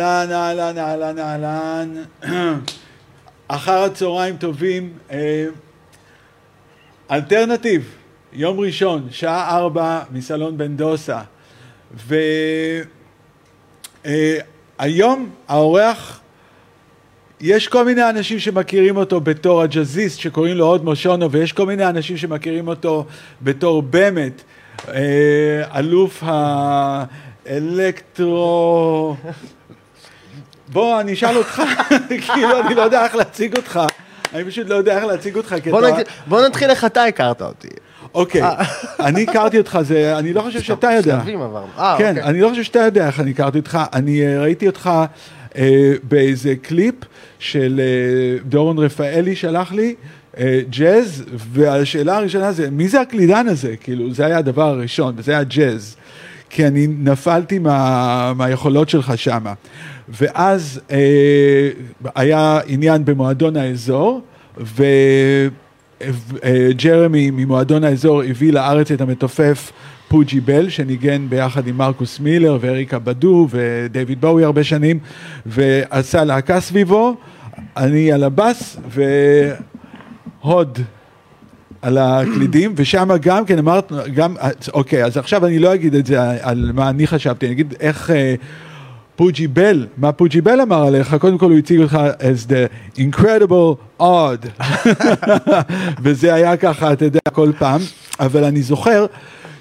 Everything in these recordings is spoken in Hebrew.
אהלן, אהלן, אהלן, אהלן. אחר הצהריים טובים. אה, אלטרנטיב, יום ראשון, שעה ארבע, מסלון בן דוסה. והיום האורח, יש כל מיני אנשים שמכירים אותו בתור הג'אזיסט שקוראים לו הוד מושונו, ויש כל מיני אנשים שמכירים אותו בתור באמת, אה, אלוף האלקטרו... בוא, אני אשאל אותך, כאילו, אני לא יודע איך להציג אותך. אני פשוט לא יודע איך להציג אותך. כי בוא אתה- נגיד- בוא נתחיל איך אתה הכרת אותי. אוקיי, אני הכרתי אותך, זה, אני לא חושב שאתה יודע. שלבים עברנו. אה, כן, אוקיי. אני לא חושב שאתה יודע איך אני הכרתי אותך. אני אה, ראיתי אותך אה, באיזה קליפ של דורון רפאלי שלח לי, ג'אז, והשאלה הראשונה זה, מי זה הקלידן הזה? כאילו, זה היה הדבר הראשון, וזה היה ג'אז. כי אני נפלתי מה, מהיכולות שלך שמה. ואז אה, היה עניין במועדון האזור, ו... אה, ג'רמי ממועדון האזור הביא לארץ את המתופף פוג'י בל, שניגן ביחד עם מרקוס מילר ואריקה בדו ודייוויד בואי הרבה שנים, ועשה להקה סביבו, אני על הבאס והוד על הקלידים, ושם גם כן אמרת, גם, אוקיי, אז עכשיו אני לא אגיד את זה על מה אני חשבתי, אני אגיד איך... אה, פוג'י בל, מה פוג'י בל אמר עליך? קודם כל הוא הציג אותך as the incredible odd. וזה היה ככה, אתה יודע, כל פעם. אבל אני זוכר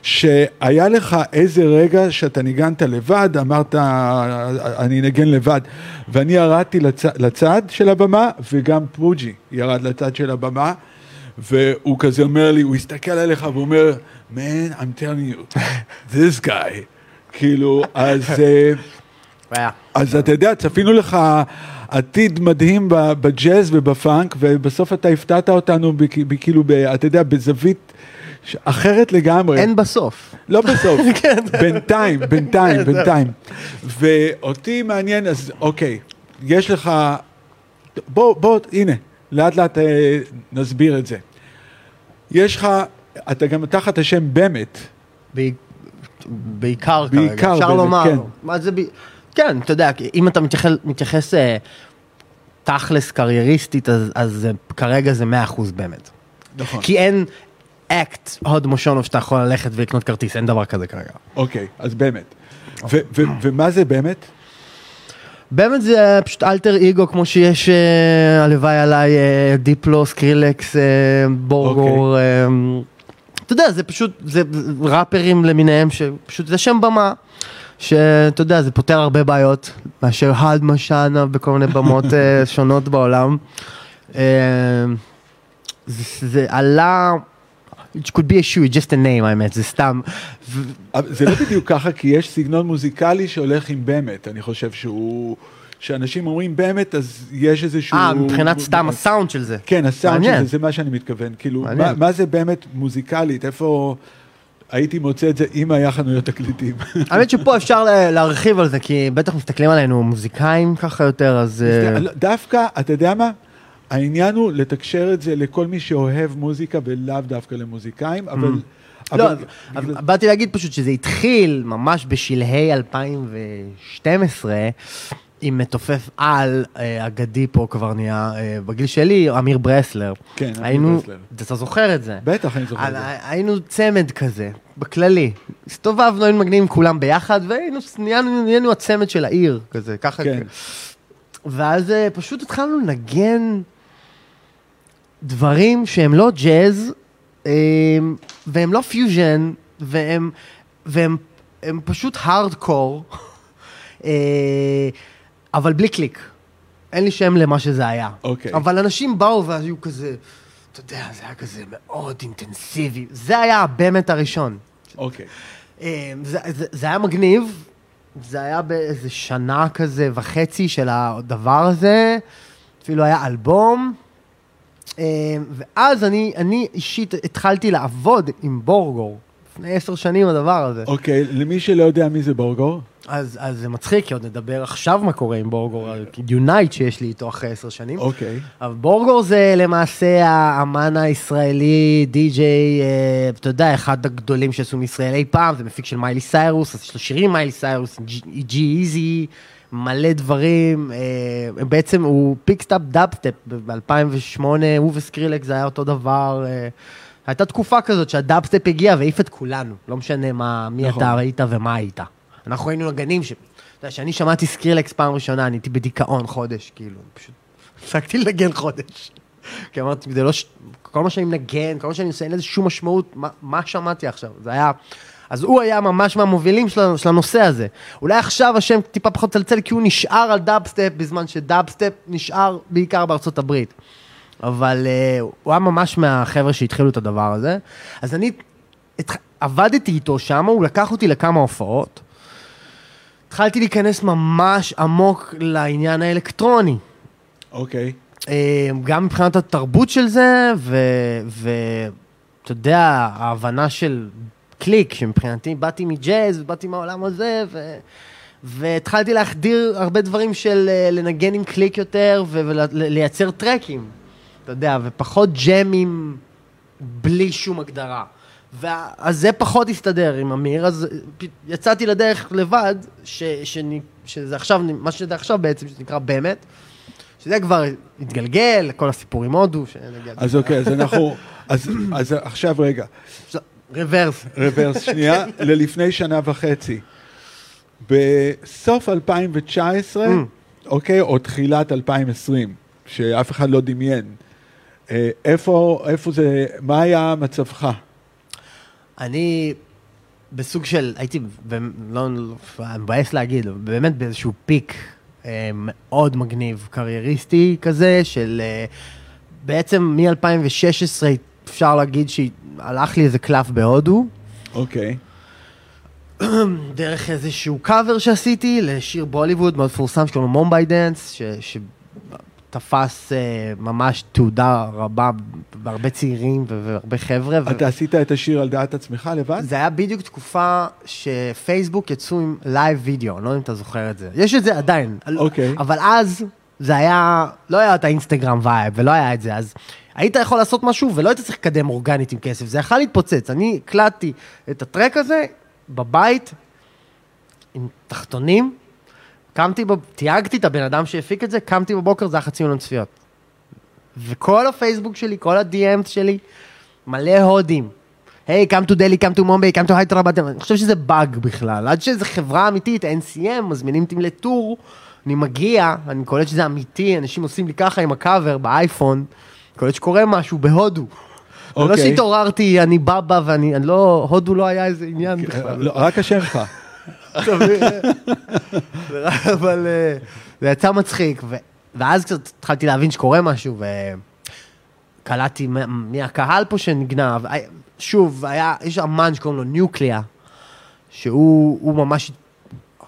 שהיה לך איזה רגע שאתה ניגנת לבד, אמרת, אני נגן לבד. ואני ירדתי לצ... לצד של הבמה, וגם פוג'י ירד לצד של הבמה. והוא כזה אומר לי, הוא הסתכל עליך והוא אומר, man, I'm telling you, this guy. כאילו, אז... אה. אז אתה יודע, צפינו לך עתיד מדהים בג'אז ובפאנק, ובסוף אתה הפתעת אותנו, ב- אתה יודע, בזווית אחרת לגמרי. אין בסוף. לא בסוף, כן. בינתיים, בינתיים, כן. בינתיים. ואותי מעניין, אז אוקיי, יש לך, בוא, בוא, הנה, לאט לאט אה, נסביר את זה. יש לך, אתה גם תחת השם באמת, ב- בעיקר כרגע, בעיקר אפשר באמת, לומר. כן. מה זה ב... כן, אתה יודע, אם אתה מתייחס, מתייחס אה, תכלס קרייריסטית, אז, אז אה, כרגע זה 100% באמת. נכון. כי אין אקט הוד מושונוב שאתה יכול ללכת ולקנות כרטיס, אין דבר כזה כרגע. אוקיי, אז באמת. ומה זה באמת? באמת זה פשוט אלטר אגו כמו שיש אה, הלוואי עליי אה, דיפלו, סקרילקס, אה, בורגור. אה, אתה יודע, זה פשוט, זה ראפרים למיניהם שפשוט זה שם במה. שאתה יודע, זה פותר הרבה בעיות מאשר הד משאנה בכל מיני במות אה, שונות בעולם. אה, זה, זה עלה, could be a shoe, just a name האמת, זה סתם. זה לא בדיוק ככה, כי יש סגנון מוזיקלי שהולך עם באמת, אני חושב שהוא... שאנשים אומרים באמת, אז יש איזשהו... אה, מבחינת סתם הסאונד של זה. כן, הסאונד של. זה, זה מה שאני מתכוון. כאילו. מה, מה זה באמת מוזיקלית? איפה הייתי מוצא את זה אם היה חנויות תקליטים? האמת שפה אפשר לה- להרחיב על זה, כי בטח מסתכלים עלינו מוזיקאים ככה יותר, אז... אה, לא, דווקא, אתה יודע מה? העניין הוא לתקשר את זה לכל מי שאוהב מוזיקה ולאו דווקא למוזיקאים, אבל... לא, אבל- אבל באתי להגיד פשוט שזה התחיל ממש בשלהי 2012, עם מתופף על אה, אגדי פה כבר נהיה, אה, בגיל שלי, אמיר ברסלר. כן, אמיר היינו, ברסלר. אתה זוכר את זה? בטח, אני זוכר את זה. היינו צמד כזה, בכללי. הסתובבנו, היינו מגניבים כולם ביחד, והיינו, נהיינו, נהיינו הצמד של העיר, כזה, ככה. כן. ואז אה, פשוט התחלנו לנגן דברים שהם לא ג'אז, אה, והם לא פיוז'ן, והם, והם הם פשוט הארדקור, אה, אבל בלי קליק. אין לי שם למה שזה היה. אוקיי. אבל אנשים באו והיו כזה, אתה יודע, זה היה כזה מאוד אינטנסיבי. זה היה באמת הראשון. אוקיי. אה, זה, זה, זה היה מגניב, זה היה באיזה שנה כזה וחצי של הדבר הזה, אפילו היה אלבום. אה, ואז אני, אני אישית התחלתי לעבוד עם בורגור, לפני עשר שנים הדבר הזה. אוקיי, למי שלא יודע מי זה בורגור? אז, אז זה מצחיק, כי עוד נדבר עכשיו מה קורה עם בורגור, יונייט שיש לי איתו אחרי עשר שנים. אוקיי. אבל בורגור זה למעשה האמן הישראלי, די-ג'יי, אה, אתה יודע, אחד הגדולים שעשו מישראל אי פעם, זה מפיק של מיילי סיירוס, אז יש לו שירים מיילי סיירוס, ג'י איזי, מלא דברים, אה, בעצם הוא פיקסטאפ דאבסטפ ב-2008, הוא וסקרילקס זה היה אותו דבר. אה, הייתה תקופה כזאת שהדאבסטפ הגיע והעיף את כולנו, לא משנה מה, מי נכון. אתה ראית ומה היית. אנחנו היינו נגנים ש... אתה יודע, כשאני שמעתי סקרילקס פעם ראשונה, אני הייתי בדיכאון חודש, כאילו, פשוט הפסקתי לנגן חודש. כי אמרתי, זה לא ש... כל מה שאני מנגן, כל מה שאני עושה, אין לזה שום משמעות, מה, מה שמעתי עכשיו? זה היה... אז הוא היה ממש מהמובילים של, של הנושא הזה. אולי עכשיו השם טיפה פחות צלצל, כי הוא נשאר על דאבסטפ, בזמן שדאבסטפ נשאר בעיקר בארצות הברית. אבל אה, הוא היה ממש מהחבר'ה שהתחילו את הדבר הזה. אז אני התח... עבדתי איתו שם, הוא לקח אותי לכמה הופעות. התחלתי להיכנס ממש עמוק לעניין האלקטרוני. אוקיי. אה, גם מבחינת התרבות של זה, ואתה יודע, ההבנה של קליק, שמבחינתי באתי מג'אז, ובאתי מהעולם הזה, ו... והתחלתי להחדיר הרבה דברים של אה, לנגן עם קליק יותר, ולייצר טרקים, אתה יודע, ופחות ג'מים בלי שום הגדרה. ואז זה פחות הסתדר עם אמיר, אז יצאתי לדרך לבד, ש, שאני, שזה עכשיו, מה שזה עכשיו בעצם, שנקרא באמת, שזה כבר התגלגל, כל הסיפור עם הודו, שנגיע... אז אוקיי, אז אנחנו... אז, אז עכשיו רגע, רוורס. רוורס שנייה, ללפני שנה וחצי. בסוף 2019, Mm. אוקיי, או תחילת 2020, שאף אחד לא דמיין. אה, איפה, איפה זה, מה היה מצבך? אני בסוג של, הייתי, לא, מבאס להגיד, באמת באיזשהו peak אה, מאוד מגניב, קרייריסטי כזה, של אה, בעצם מ-2016 אפשר להגיד שהלך לי איזה קלף בהודו, אוקיי, דרך איזשהו קאבר שעשיתי לשיר בוליווד מאוד מפורסם שקוראים לו Mumbai Dance, שתפס אה, ממש תהודה רבה בהרבה צעירים ו- והרבה חבר'ה. ו- אתה עשית את השיר על דעת עצמך לבד? זה היה בדיוק תקופה שפייסבוק יצאו עם live video, אני לא יודע אם אתה זוכר את זה. יש את זה עדיין. אוקיי. אבל אז זה היה, לא היה את האינסטגרם לייב ולא היה את זה, אז היית יכול לעשות משהו ולא היית צריך לקדם אורגנית עם כסף, זה יכול להתפוצץ. אני הקלטתי את הטרק הזה בבית עם תחתונים, קמתי, בב... תייגתי את הבן אדם שהפיק את זה, קמתי בבוקר, זה היה חצי מיליון צפיות. וכל הפייסבוק שלי, כל ה-DMs שלי, מלא הודים. Hey, come to Delhi, come to Mumbai, come to Hyderabad, אני חושב שזה באג בכלל. עד שזו חברה אמיתית, NCM, מזמינים אותי לטור, אני מגיע, אני קולט שזה אמיתי, אנשים עושים לי ככה עם הקאבר באייפון, קולט שקורה משהו בהודו. לא אוקיי. שהתעוררתי, אני בבא ואני, אני לא, הודו לא היה איזה עניין בכלל. לא, רק השם שלך. מבין? אבל אה, זה יצא מצחיק, ו- ואז קצת התחלתי להבין שקורה משהו, וקלטתי מ- מי הקהל פה שנגנב. היה- שוב, היה, יש אמן שקוראים לו ניוקליה, שהוא הוא ממש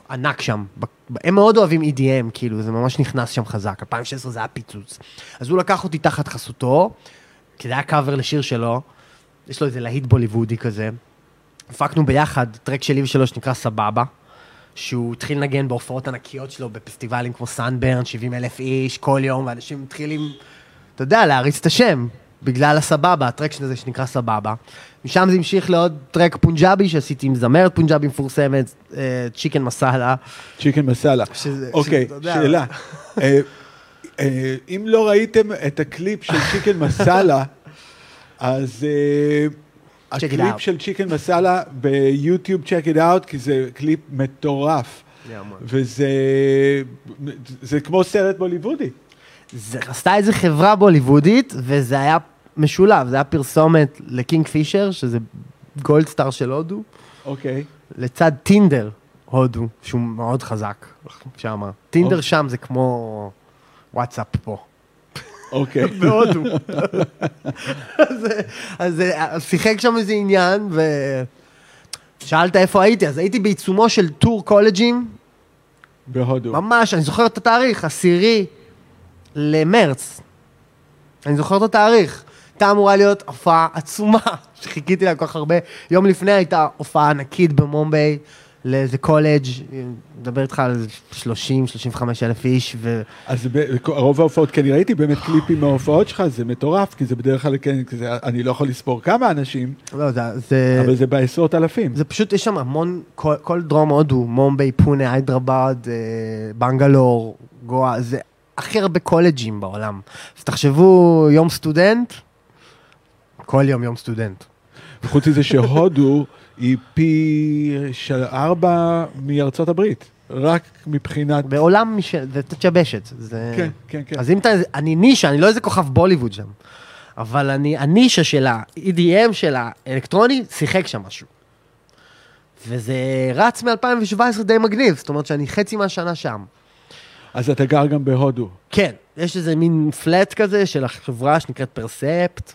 ענק שם. הם מאוד אוהבים EDM, כאילו, זה ממש נכנס שם חזק. 2016 זה היה פיצוץ. אז הוא לקח אותי תחת חסותו, כי זה היה קאבר לשיר שלו, יש לו איזה להיט בוליוודי כזה. הפקנו ביחד טרק שלי ושלו שנקרא סבבה, שהוא התחיל לנגן בהופעות ענקיות שלו בפסטיבלים כמו סאנברן, 70 אלף איש, כל יום, ואנשים מתחילים, אתה יודע, להריץ את השם, בגלל הסבבה, הטרק הזה שנקרא סבבה. משם זה המשיך לעוד טרק פונג'אבי שעשיתי עם זמרת פונג'אבי מפורסמת, Chicken Masala. Chicken Masala. אוקיי. שאלה. אה, אה, אם לא ראיתם את הקליפ של Chicken Masala, אז אה, הקליפ. של Chicken Masala ביוטיוב, check it out, כי זה קליפ מטורף. וזה זה כמו סרט בוליוודי. זה עשתה איזה חברה בוליוודית, וזה היה משולב, זה היה פרסומת לקינג פישר, שזה גולד סטאר של הודו, אוקיי. לצד טינדר הודו, שהוא מאוד חזק שם. טינדר אוקיי. שם זה כמו וואטסאפ פה. אוקיי. בהודו. אז, אז, אז שיחק שם איזה עניין, ושאלת איפה הייתי, אז הייתי בעיצומו של טור קולג'ים, בהודו. ממש, אני זוכר את התאריך, עשירי למרץ. אני זוכר את התאריך. הייתה אמורה להיות הופעה עצומה, שחיכיתי לה כל כך הרבה. יום לפני הייתה הופעה ענקית במומביי, לאיזה קולג', מדבר איתך על 30-35 אלף איש, ו... אז רוב ההופעות, כי אני ראיתי באמת קליפים מההופעות שלך, זה מטורף, כי זה בדרך כלל, כן, זה- אני לא יכול לספור כמה אנשים, לא, זה, זה, אבל זה בעשרות אלפים. זה פשוט, יש שם המון, כל, כל דרום הודו, מומביי, פונה, היידרבד, אה, בנגלור, גואה, זה הכי הרבה קולג'ים בעולם. אז תחשבו, יום סטודנט, כל יום יום סטודנט. חוץ מזה שהודו היא פי של ארבע מארצות הברית, רק מבחינת... בעולם משל, זה תשבשת. זה... כן, כן, כן. אז אם אתה, אני נישה, אני לא איזה כוכב בוליווד שם, אבל אני, הנישה של ה-EDM של האלקטרוני שיחק שם משהו. וזה רץ מ-2017 די מגניב, זאת אומרת שאני חצי מהשנה שם. אז אתה גר גם בהודו. כן, יש איזה מין פלט כזה של החברה שנקראת פרספט,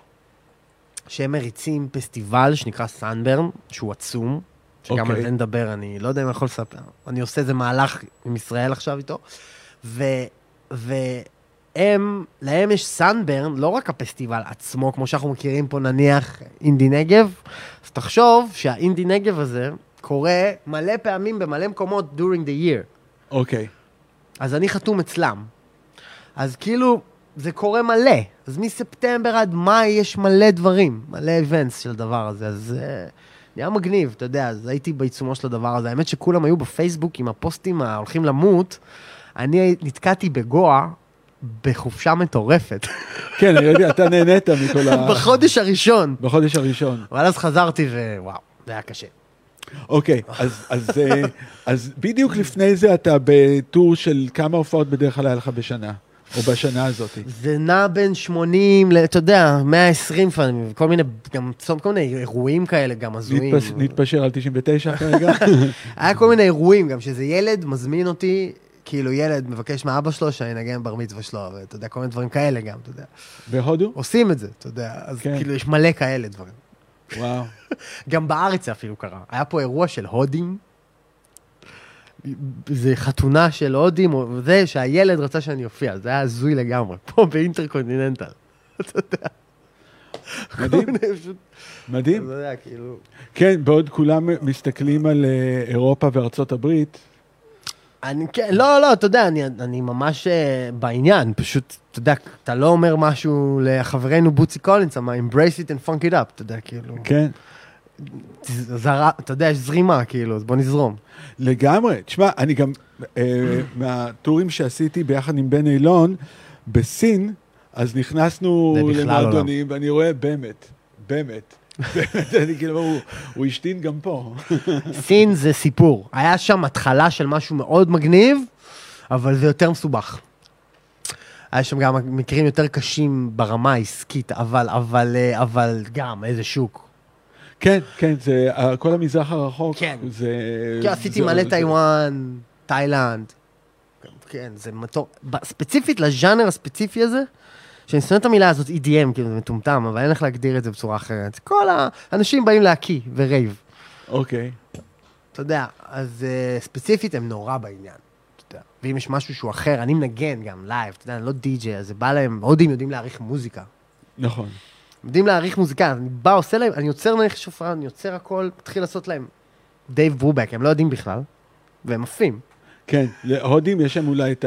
שהם מריצים פסטיבל שנקרא סאנברן, שהוא עצום, שגם אוקיי. על זה נדבר, אני לא יודע אם אני יכול לספר. אני עושה איזה מהלך עם ישראל עכשיו איתו, ו... והם, להם יש סאנברן, לא רק הפסטיבל עצמו, כמו שאנחנו מכירים פה נניח אינדי נגב, אז תחשוב שהאינדי נגב הזה קורה מלא פעמים במלא מקומות during the year. אוקיי. אז אני חתום אצלם. אז כאילו, זה קורה מלא. אז מספטמבר עד מאי יש מלא דברים, מלא איבנטס של הדבר הזה, אז uh, נהיה מגניב, אתה יודע, אז הייתי בעיצומו של הדבר הזה. האמת שכולם היו בפייסבוק עם הפוסטים ההולכים למות. אני נתקעתי בגואה בחופשה מטורפת, כן, אני יודע, אתה נהנית מכל ה... בחודש הראשון. בחודש הראשון. אבל אז חזרתי ווואו, זה היה קשה. אוקיי, אז, אז, אה, אז בדיוק לפני זה אתה בטור של כמה הופעות בדרך כלל היה לך בשנה, או בשנה הזאת. זה נע בין 80 ל... אתה יודע, 120 לפעמים, כל מיני, גם כל מיני אירועים כאלה גם הזויים. נתפש, נתפשר על 99 כרגע? היה כל מיני אירועים גם, שזה ילד מזמין אותי, כאילו ילד מבקש מאבא שלו שאני אנגן בר מצווה שלו, ואתה יודע, כל מיני דברים כאלה גם, אתה יודע. בהודו? עושים את זה, אתה יודע, אז כן. כאילו יש מלא כאלה דברים. וואו. גם בארץ זה אפילו קרה. היה פה אירוע של הודים, זה חתונה של הודים, או זה שהילד רצה שאני אופיע, זה היה הזוי לגמרי, פה באינטרקונטיננטל. אתה יודע. מדהים, מדהים. אתה יודע, כאילו... כן, בעוד כולם מסתכלים על אה, אירופה וארצות הברית, אני כן, לא, לא, אתה יודע, אני, אני ממש uh, בעניין, פשוט, אתה יודע, אתה לא אומר משהו לחברנו בוצי קולינס, אמר, embrace it and funk it up, אתה יודע, כאילו, כן, זרה, אתה יודע, יש זרימה, כאילו, אז בוא נזרום. לגמרי. תשמע, אני גם, אה, מהטורים שעשיתי ביחד עם בן אילון, בסין, אז נכנסנו למועדונים, ואני רואה באמת, באמת, באמת, אני כאילו, הוא, הוא השתין גם פה. סין זה סיפור, היה שם התחלה של משהו מאוד מגניב, אבל זה יותר מסובך. היה שם גם מקרים יותר קשים ברמה העסקית, אבל, אבל, אה, אבל גם, איזה שוק. כן, כן, זה, אה, כל המזרח הרחוק, כן. זה... כי עשיתי מלא טיוואן, תאילנד. כן, זה מטור... ספציפית לז'אנר הספציפי הזה, שאני שונא את המילה הזאת EDM, כאילו זה מטומטם, אבל אין איך להגדיר את זה בצורה אחרת. כל האנשים באים להקיא ורייב. אוקיי, אתה יודע, אז אה, ספציפית הם נורא בעניין. יודע. ואם יש משהו שהוא אחר, אני מנגן גם לייב, אתה יודע, אני לא די-ג'יי, אז זה בא להם, הודים יודעים להעריך מוזיקה. נכון. יודעים להעריך מוזיקה, אני בא, עושה להם, אני יוצר נניח שופר, אני יוצר הכל, מתחיל לעשות להם דייב ברובק, הם לא יודעים בכלל, והם עפים. כן, להודים יש להם אולי את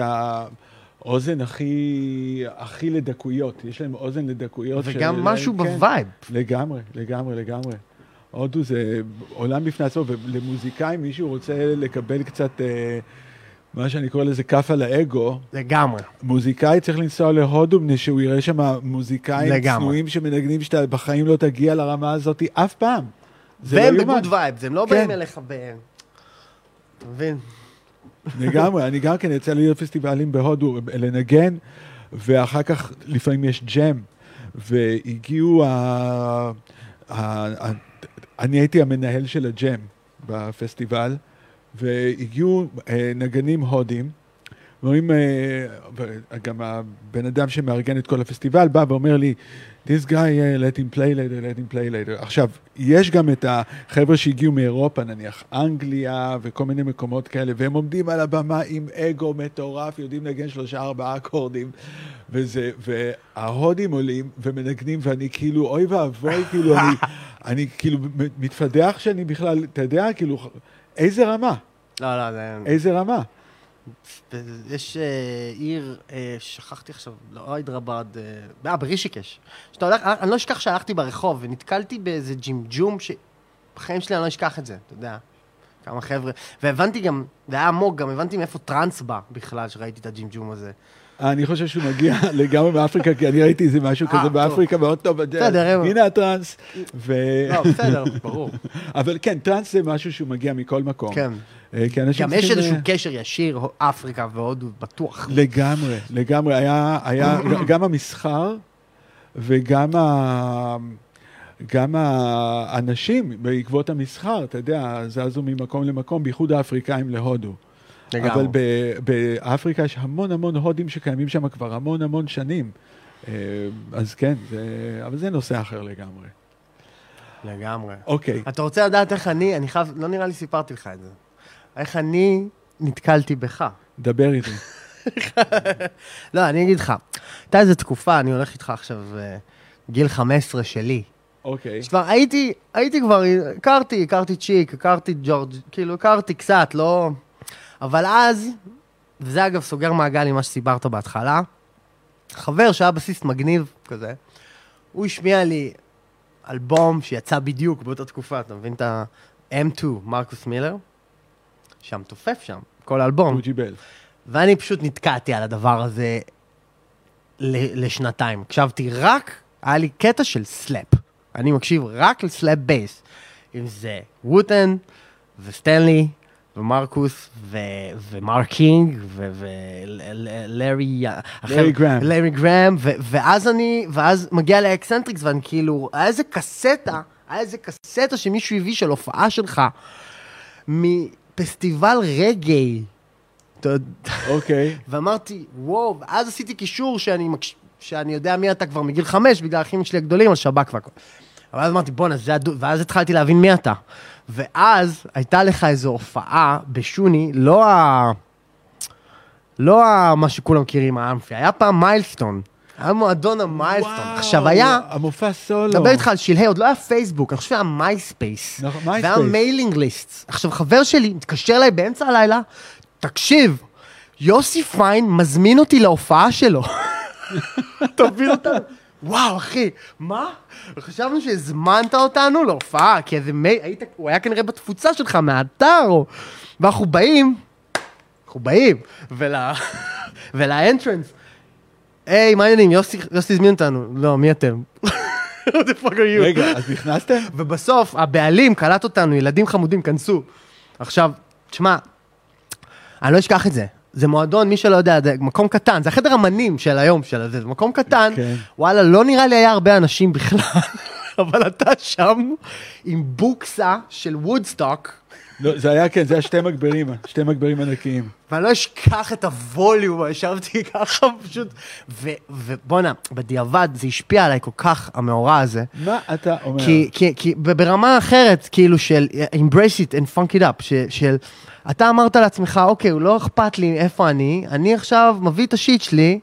האוזן הכי, הכי לדקויות, יש להם אוזן לדקויות. וגם של- משהו כן, בווייב. לגמרי, לגמרי, לגמרי. הודו זה עולם בפני עצמו, ולמוזיקאי, מישהו רוצה לקבל קצת, אה, מה שאני קורא לזה כף על האגו, לגמרי. מוזיקאי צריך לנסוע להודו, מפני שהוא יראה שם מוזיקאים. צנועים שמנגנים שאתה בחיים לא תגיע לרמה הזאת אף פעם. זה והם לא יאומן. בגוד וייבס, הם לא כן. באים אליך ב... אתה מבין? לגמרי, אני גם כן יצא לי פסטיבלים בהודו, לנגן, ואחר כך לפעמים יש ג'ם, והגיעו ה... ה... ה... אני הייתי המנהל של הג'ם בפסטיבל, והגיעו אה, נגנים הודים, ואומרים, אה, גם הבן אדם שמארגן את כל הפסטיבל בא ואומר לי, this guy, uh, let him play later, let him play later. עכשיו, יש גם את החבר'ה שהגיעו מאירופה, נניח אנגליה וכל מיני מקומות כאלה, והם עומדים על הבמה עם אגו מטורף, יודעים לנגן שלושה ארבעה אקורדים, וזה, וההודים עולים ומנגנים, ואני כאילו, אוי ואבוי, כאילו, אני, אני כאילו מתפדח שאני בכלל, אתה יודע, כאילו, איזה רמה? לא, לא, זה... איזה רמה? יש אה, עיר, אה, שכחתי עכשיו, לא היידרבד, אה, ברישיקש. שאתה הולך, אני לא אשכח שהלכתי ברחוב ונתקלתי באיזה ג'ימג'ום, שבחיים שלי אני לא אשכח את זה, אתה יודע. כמה חבר'ה, והבנתי גם, זה היה עמוק, גם הבנתי מאיפה טראנס בא בכלל, שראיתי את הג'ימג'ום הזה. אני חושב שהוא מגיע לגמרי מאפריקה, כי אני ראיתי איזה משהו כזה באפריקה מאוד טוב. בסדר, הנה הטראנס. לא, בסדר, ברור. אבל כן, טראנס זה משהו שהוא מגיע מכל מקום. כן. אה, גם יש איזשהו קשר ישיר, אפריקה והודו, בטוח. לגמרי, לגמרי. היה גם המסחר וגם ה... גם האנשים בעקבות המסחר, אתה יודע, זזו ממקום למקום, בייחוד האפריקאים להודו. לגמרי. אבל באפריקה יש המון המון הודים שקיימים שם כבר המון המון שנים. אה, אז כן, זה, אבל זה נושא אחר לגמרי. לגמרי. אוקיי. אתה רוצה לדעת איך אני, אני חייב, לא נראה לי סיפרתי לך את זה. איך אני נתקלתי בך. דבר איתי. לא, אני אגיד לך, הייתה איזו תקופה, אני הולך איתך עכשיו, אה, גיל 15 שלי. אוקיי. כבר הייתי, הייתי כבר, הכרתי, הכרתי צ'יק, הכרתי ג'ורג', כאילו הכרתי קצת, לא... אבל אז, וזה אגב סוגר מעגל עם מה שסיפרת בהתחלה, חבר שהיה בסיס מגניב כזה, הוא השמיע לי אלבום שיצא בדיוק באותה תקופה, אתה מבין את ה-M2, מרקוס מילר? שם תופף שם, כל האלבום. הוא ג'יבל. ואני פשוט נתקעתי על הדבר הזה לשנתיים. הקשבתי רק, היה לי קטע של slap. אני מקשיב רק ל slap bass. אם זה ווטן וסטנלי ומרקוס ומרק קינג ולארי גראם. לארי גראם, ואז אני, ואז מגיע לאקסנטריקס ואני כאילו, היה איזה קסטה, היה איזה קסטה שמישהו הביא של הופעה שלך מפסטיבל רגאיי. אוקיי. ואמרתי, וואו, ואז עשיתי קישור שאני, מקש... שאני יודע מי אתה כבר מגיל חמש, בגלל האחים שלי הגדולים, על שב"ק והכל. אבל אז אמרתי, בואנה, זה הדו... ואז התחלתי להבין מי אתה. ואז הייתה לך איזו הופעה בשוני, לא ה... לא ה... מה שכולם מכירים, האמפי, היה פעם מיילסטון. היה מועדון המיילסטון. וואו, עכשיו היה... המופע סולו. מדבר איתך על שלהי, עוד לא היה פייסבוק, אני חושב שהיה מייספייס. נכון, מייספייס. והיה mailing list. עכשיו, חבר שלי מתקשר אליי באמצע הלילה, תקשיב, יוסי פיין מזמין אותי להופעה שלו. תבין אותנו. וואו, אחי, מה? חשבנו שהזמנת אותנו להופעה, כי איזה מי... היית... הוא היה כנראה בתפוצה שלך מהאתר, או... ואנחנו באים, אנחנו באים, ול... ולאנטרנס. היי, מה העניינים? יוסי הזמין אותנו. לא, מי אתם? רגע, אז נכנסתם? ובסוף, הבעלים קלט אותנו, ילדים חמודים, כנסו. עכשיו, תשמע, אני לא אשכח את זה. זה מועדון, מי שלא יודע, זה מקום קטן, זה החדר אמנים של היום של הזה, זה מקום קטן, כן. וואלה, לא נראה לי היה הרבה אנשים בכלל, אבל אתה שם עם בוקסה של וודסטוק. לא, זה היה, כן, זה היה שתי מגברים, שתי מגברים ענקיים. ואני לא אשכח את הווליום, ישבתי ככה פשוט, ובואנה, בדיעבד זה השפיע עליי כל כך, המאורע הזה. מה אתה אומר? כי, כי, כי ברמה אחרת, כאילו של embrace it and funk it up, של... של אתה אמרת לעצמך, אוקיי, לא אכפת לי איפה אני, אני עכשיו מביא את השיט שלי,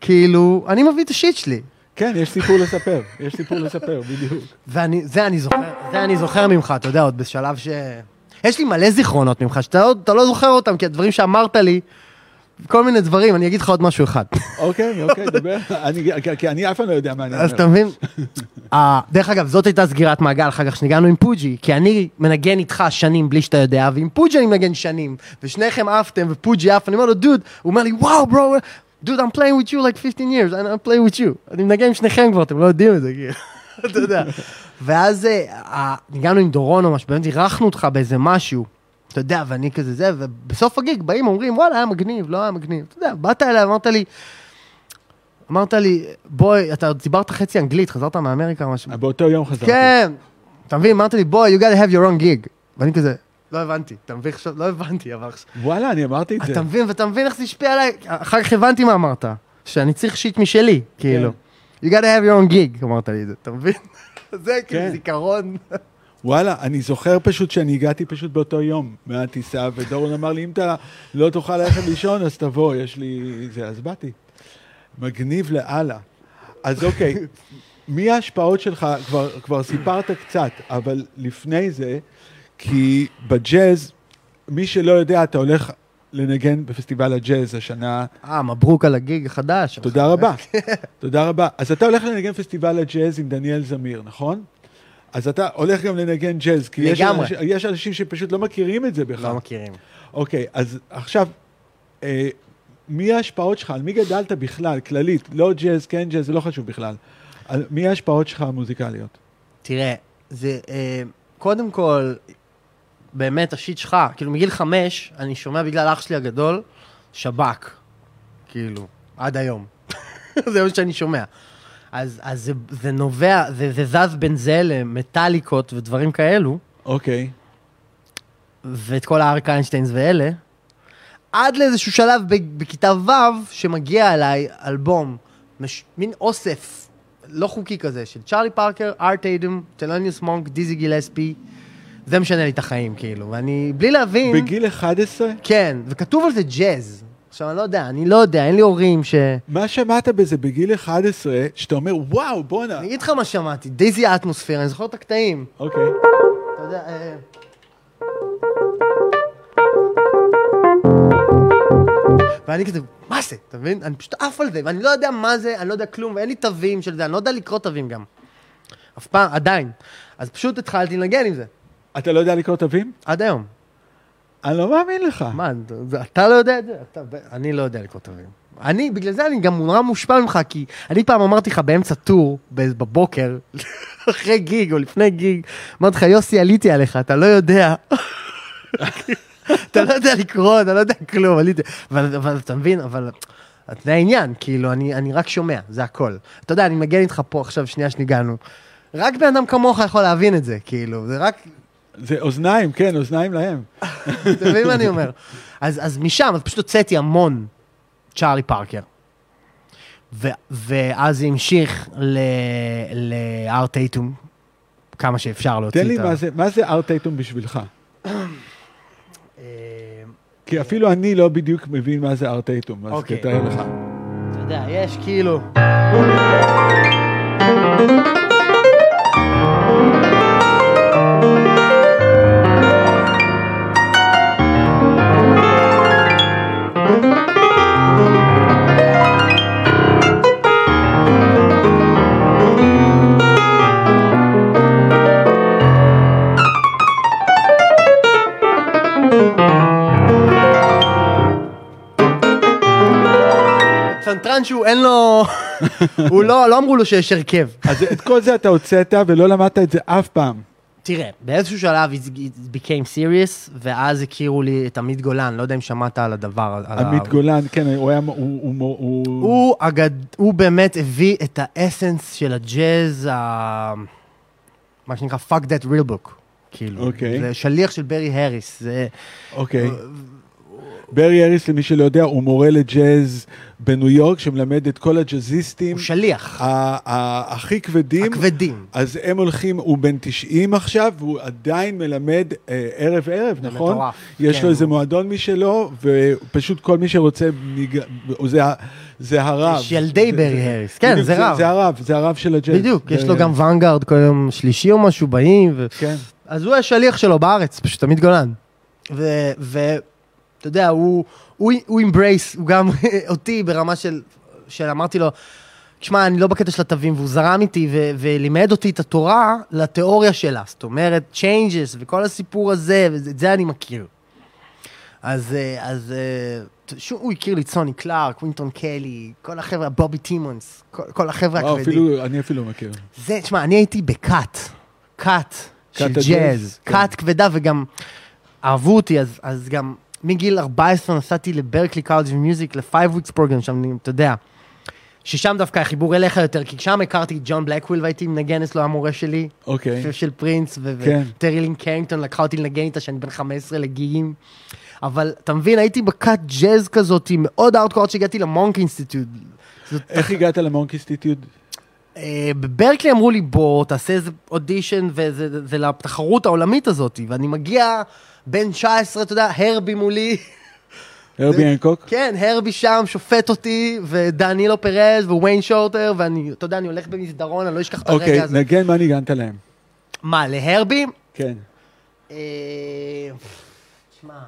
כאילו, אני מביא את השיט שלי. כן, יש סיפור לספר, יש סיפור לספר, בדיוק. וזה אני זוכר, זה אני זוכר ממך, אתה יודע, עוד בשלב ש... יש לי מלא זיכרונות ממך, שאתה לא, לא זוכר אותם, כי הדברים שאמרת לי, כל מיני דברים, אני אגיד לך עוד משהו אחד. אוקיי, אוקיי, דבר, כי אני אף פעם לא יודע מה אני אומר. אז אתה מבין? אה, דרך אגב, זאת הייתה סגירת מעגל אחר כך שניגענו עם פוג'י, כי אני מנגן איתך שנים בלי שאתה יודע, ועם פוג'י אני מנגן שנים, ושניכם עפתם, ופוג'י עף, אני אומר לו, דוד, הוא אומר לי, וואו, ברו, דוד, I'm playing with you like 15 years, I'm playing with you. אני מנגן עם שניכם כבר, אתם לא יודעים את זה, כאילו, אתה יודע. ואז אה, ניגענו עם דורון ממש, באמת אירחנו אותך באיזה משהו. אתה יודע, ואני כזה זה, ובסוף הגיג באים, אומרים, וואלה, היה מגניב, לא היה מגניב. אתה יודע, באת אליי, אמרת לי, אמרת לי, בואי, אתה דיברת חצי אנגלית, חזרת מאמריקה או משהו. באותו יום חזרתי. כן, אתה מבין, אמרת לי, בואי, you gotta have your own gig. ואני כזה, לא הבנתי, אתה מבין עכשיו? לא הבנתי, אבל עכשיו... וואלה, אני אמרתי את זה. אתה מבין, ואתה מבין איך זה השפיע עליי? אחר כך הבנתי מה אמרת, שאני צריך שיט משלי, כאילו. You gotta have your own gig, אמרת לי את זה, אתה מבין? זה כאילו כן. זיכרון. וואלה, אני זוכר פשוט שאני הגעתי פשוט באותו יום מהטיסה, ודורון אמר לי, אם אתה לא תוכל ללכת לישון, אז תבוא, יש לי זה, אז באתי. מגניב לאללה. אז אוקיי, מי ההשפעות שלך, כבר, כבר סיפרת קצת, אבל לפני זה, כי בג'אז, מי שלא יודע, אתה הולך לנגן בפסטיבל הג'אז השנה, אה, מברוק על הגיג החדש. תודה רבה, תודה רבה. אז אתה הולך לנגן פסטיבל הג'אז עם דניאל זמיר, נכון? אז אתה הולך גם לנגן ג'אז, כי יש. אנשים, יש אנשים שפשוט לא מכירים את זה בכלל. לא מכירים. אוקיי, אז עכשיו, אה, מי ההשפעות שלך? על מי גדלת בכלל, כללית? לא ג'אז, כן ג'אז, זה לא חשוב בכלל. על מי ההשפעות שלך המוזיקליות? תראה, זה, אה, קודם כל, באמת השיט שלך, כאילו מגיל חמש, אני שומע בגלל אח שלי הגדול, שב"כ, כאילו, עד היום. זה מה שאני שומע. אז, אז זה, זה נובע, זה, זה זז בין זה למטאליקות ודברים כאלו, אוקיי, ואת כל האריק איינשטיינס ואלה, עד לאיזשהו שלב בכיתה ו' שמגיע אליי אלבום, מש, מין אוסף לא חוקי כזה, של צ'ארלי פארקר, ארט טייטום, תלוניוס מונק, דיזי גילספי, זה משנה לי את החיים, כאילו, ואני, בלי להבין, בגיל 11? כן, וכתוב על זה ג'אז. עכשיו, אני לא יודע, אני לא יודע, אין לי הורים ש... מה שמעת בזה בגיל 11, שאתה אומר, וואו, בואנה. אני אגיד לך מה שמעתי, Dizzy Atmosphere, אני זוכר את הקטעים. אוקיי. אתה יודע, אה... ואני כזה, מה זה? אתה מבין? אני פשוט עף על זה, ואני לא יודע מה זה, אני לא יודע כלום, ואין לי תווים של זה, אני לא יודע לקרוא תווים גם. אף פעם, עדיין. אז פשוט התחלתי לנגן עם זה, אתה לא יודע לקרוא תווים? עד היום. אני לא מאמין לך. מה, אתה לא יודע את זה? אתה, אני לא יודע לקרוא תווים. אני, בגלל זה אני גם נורא מושפע ממך, כי אני פעם אמרתי לך באמצע טור, בבוקר, אחרי גיג או לפני גיג, אמרתי לך, יוסי, עליתי עליך, אתה לא יודע. אתה לא יודע לקרוא, אתה לא יודע כלום, עליתי. אבל, אבל אתה מבין, אבל זה העניין, כאילו, אני, אני רק שומע, זה הכל. אתה יודע, אני מגן איתך פה עכשיו, שנייה שניגענו. רק בן אדם כמוך יכול להבין את זה, כאילו, זה רק, זה אוזניים, כן, אוזניים להם. אתה מבין מה אני אומר? אז, אז משם, אז פשוט הוצאתי המון צ'ארלי פארקר. ו, ואז זה המשיך ל- לארט טייטום, כמה שאפשר להוציא תן לי את ה... מה זה, מה זה ארט טייטום בשבילך? אה, כי אפילו אני לא בדיוק מבין מה זה ארט טייטום, אז אוקיי. תתאר לך. אתה יודע, יש כאילו... פסנתרן שהוא אין לו... הוא לא, לא אמרו לו שיש הרכב. אז את כל זה אתה הוצאת ולא למדת את זה אף פעם. תראה, באיזשהו שלב it became serious, ואז הכירו לי את עמית גולן, לא יודע אם שמעת על הדבר. על ה- עמית גולן, כן, הוא היה, הוא, הוא, הוא, הוא, אגד... הוא באמת הביא את האסנס של הג'אז, ה... מה שנקרא fuck that real book. כאילו, אוקיי. זה שליח של ברי הריס, זה... אוקיי. ברי אריס, למי שלא יודע, הוא מורה לג'אז בניו יורק, שמלמד את כל הג'אזיסטים הוא שליח, הכי כבדים. הכבדים. אז הם הולכים, הוא בן 90 עכשיו, והוא עדיין מלמד אה, ערב ערב, זה נכון? מטורף. יש כן, לו איזה מועדון משלו, ופשוט כל מי שרוצה, ניג... זה, זה הרב. יש ילדי זה- ברי זה- הריס, כן, בדיוק, זה רב. זה הרב, זה הרב של הג'אז. בדיוק, יש זה- לו גם ונגארד כל יום שלישי או משהו, באים, ו... כן. אז הוא השליח שלו בארץ, פשוט עמית גולן. ואתה יודע, הוא, הוא, הוא embraced, הוא גם אותי ברמה של, של אמרתי לו, תשמע, אני לא בקטע של התווים, והוא זרם איתי ו- ולימד אותי את התורה לתיאוריה שלה. זאת אומרת, changes וכל הסיפור הזה, ואת זה אני מכיר. אז, אה, אז אה, שוב, הוא הכיר לי את סוני קלארק, ווינטון קלי, כל החבר'ה, בובי טימונס, כל, כל החבר'ה הכבדים. אפילו, אני אפילו מכיר. זה, תשמע, אני הייתי בכת, כת של ג'אז, כן. כת כבדה, וגם אהבו אותי, אז, אז גם מגיל 14 נסעתי לברקלי College of Music, ל-5 weeks program שם, אתה יודע. ששם דווקא החיבור אליך יותר, כי שם הכרתי את ג'ון בלקוול והייתי מנגן אצלו המורה שלי, אוקיי. של פרינס, ו- כן. וטרי לין קרינגטון לקחה אותי לנגן איתה שאני בן 15 לגיגים. אבל אתה מבין, הייתי בכת ג'אז כזאת, מאוד ארטקור, עד שהגעתי למונק Institute. איך הגעת למונק אינסטיטוט? אה, בברקלי אמרו לי, בוא, תעשה איזה אודישן וזה זה לתחרות העולמית הזאת, ואני מגיע בן 19, אתה יודע, הרבי מולי, הרבי הנקוק? כן, הרבי שם שופט אותי, ודנילו פרז וויין שורטר, ואני, אתה יודע, אני הולך במסדרון, אני לא אשכח את הרגע אוקיי, הזה. נגן מה ניגנת להם. מה, להרבי? כן. אה, תשמע,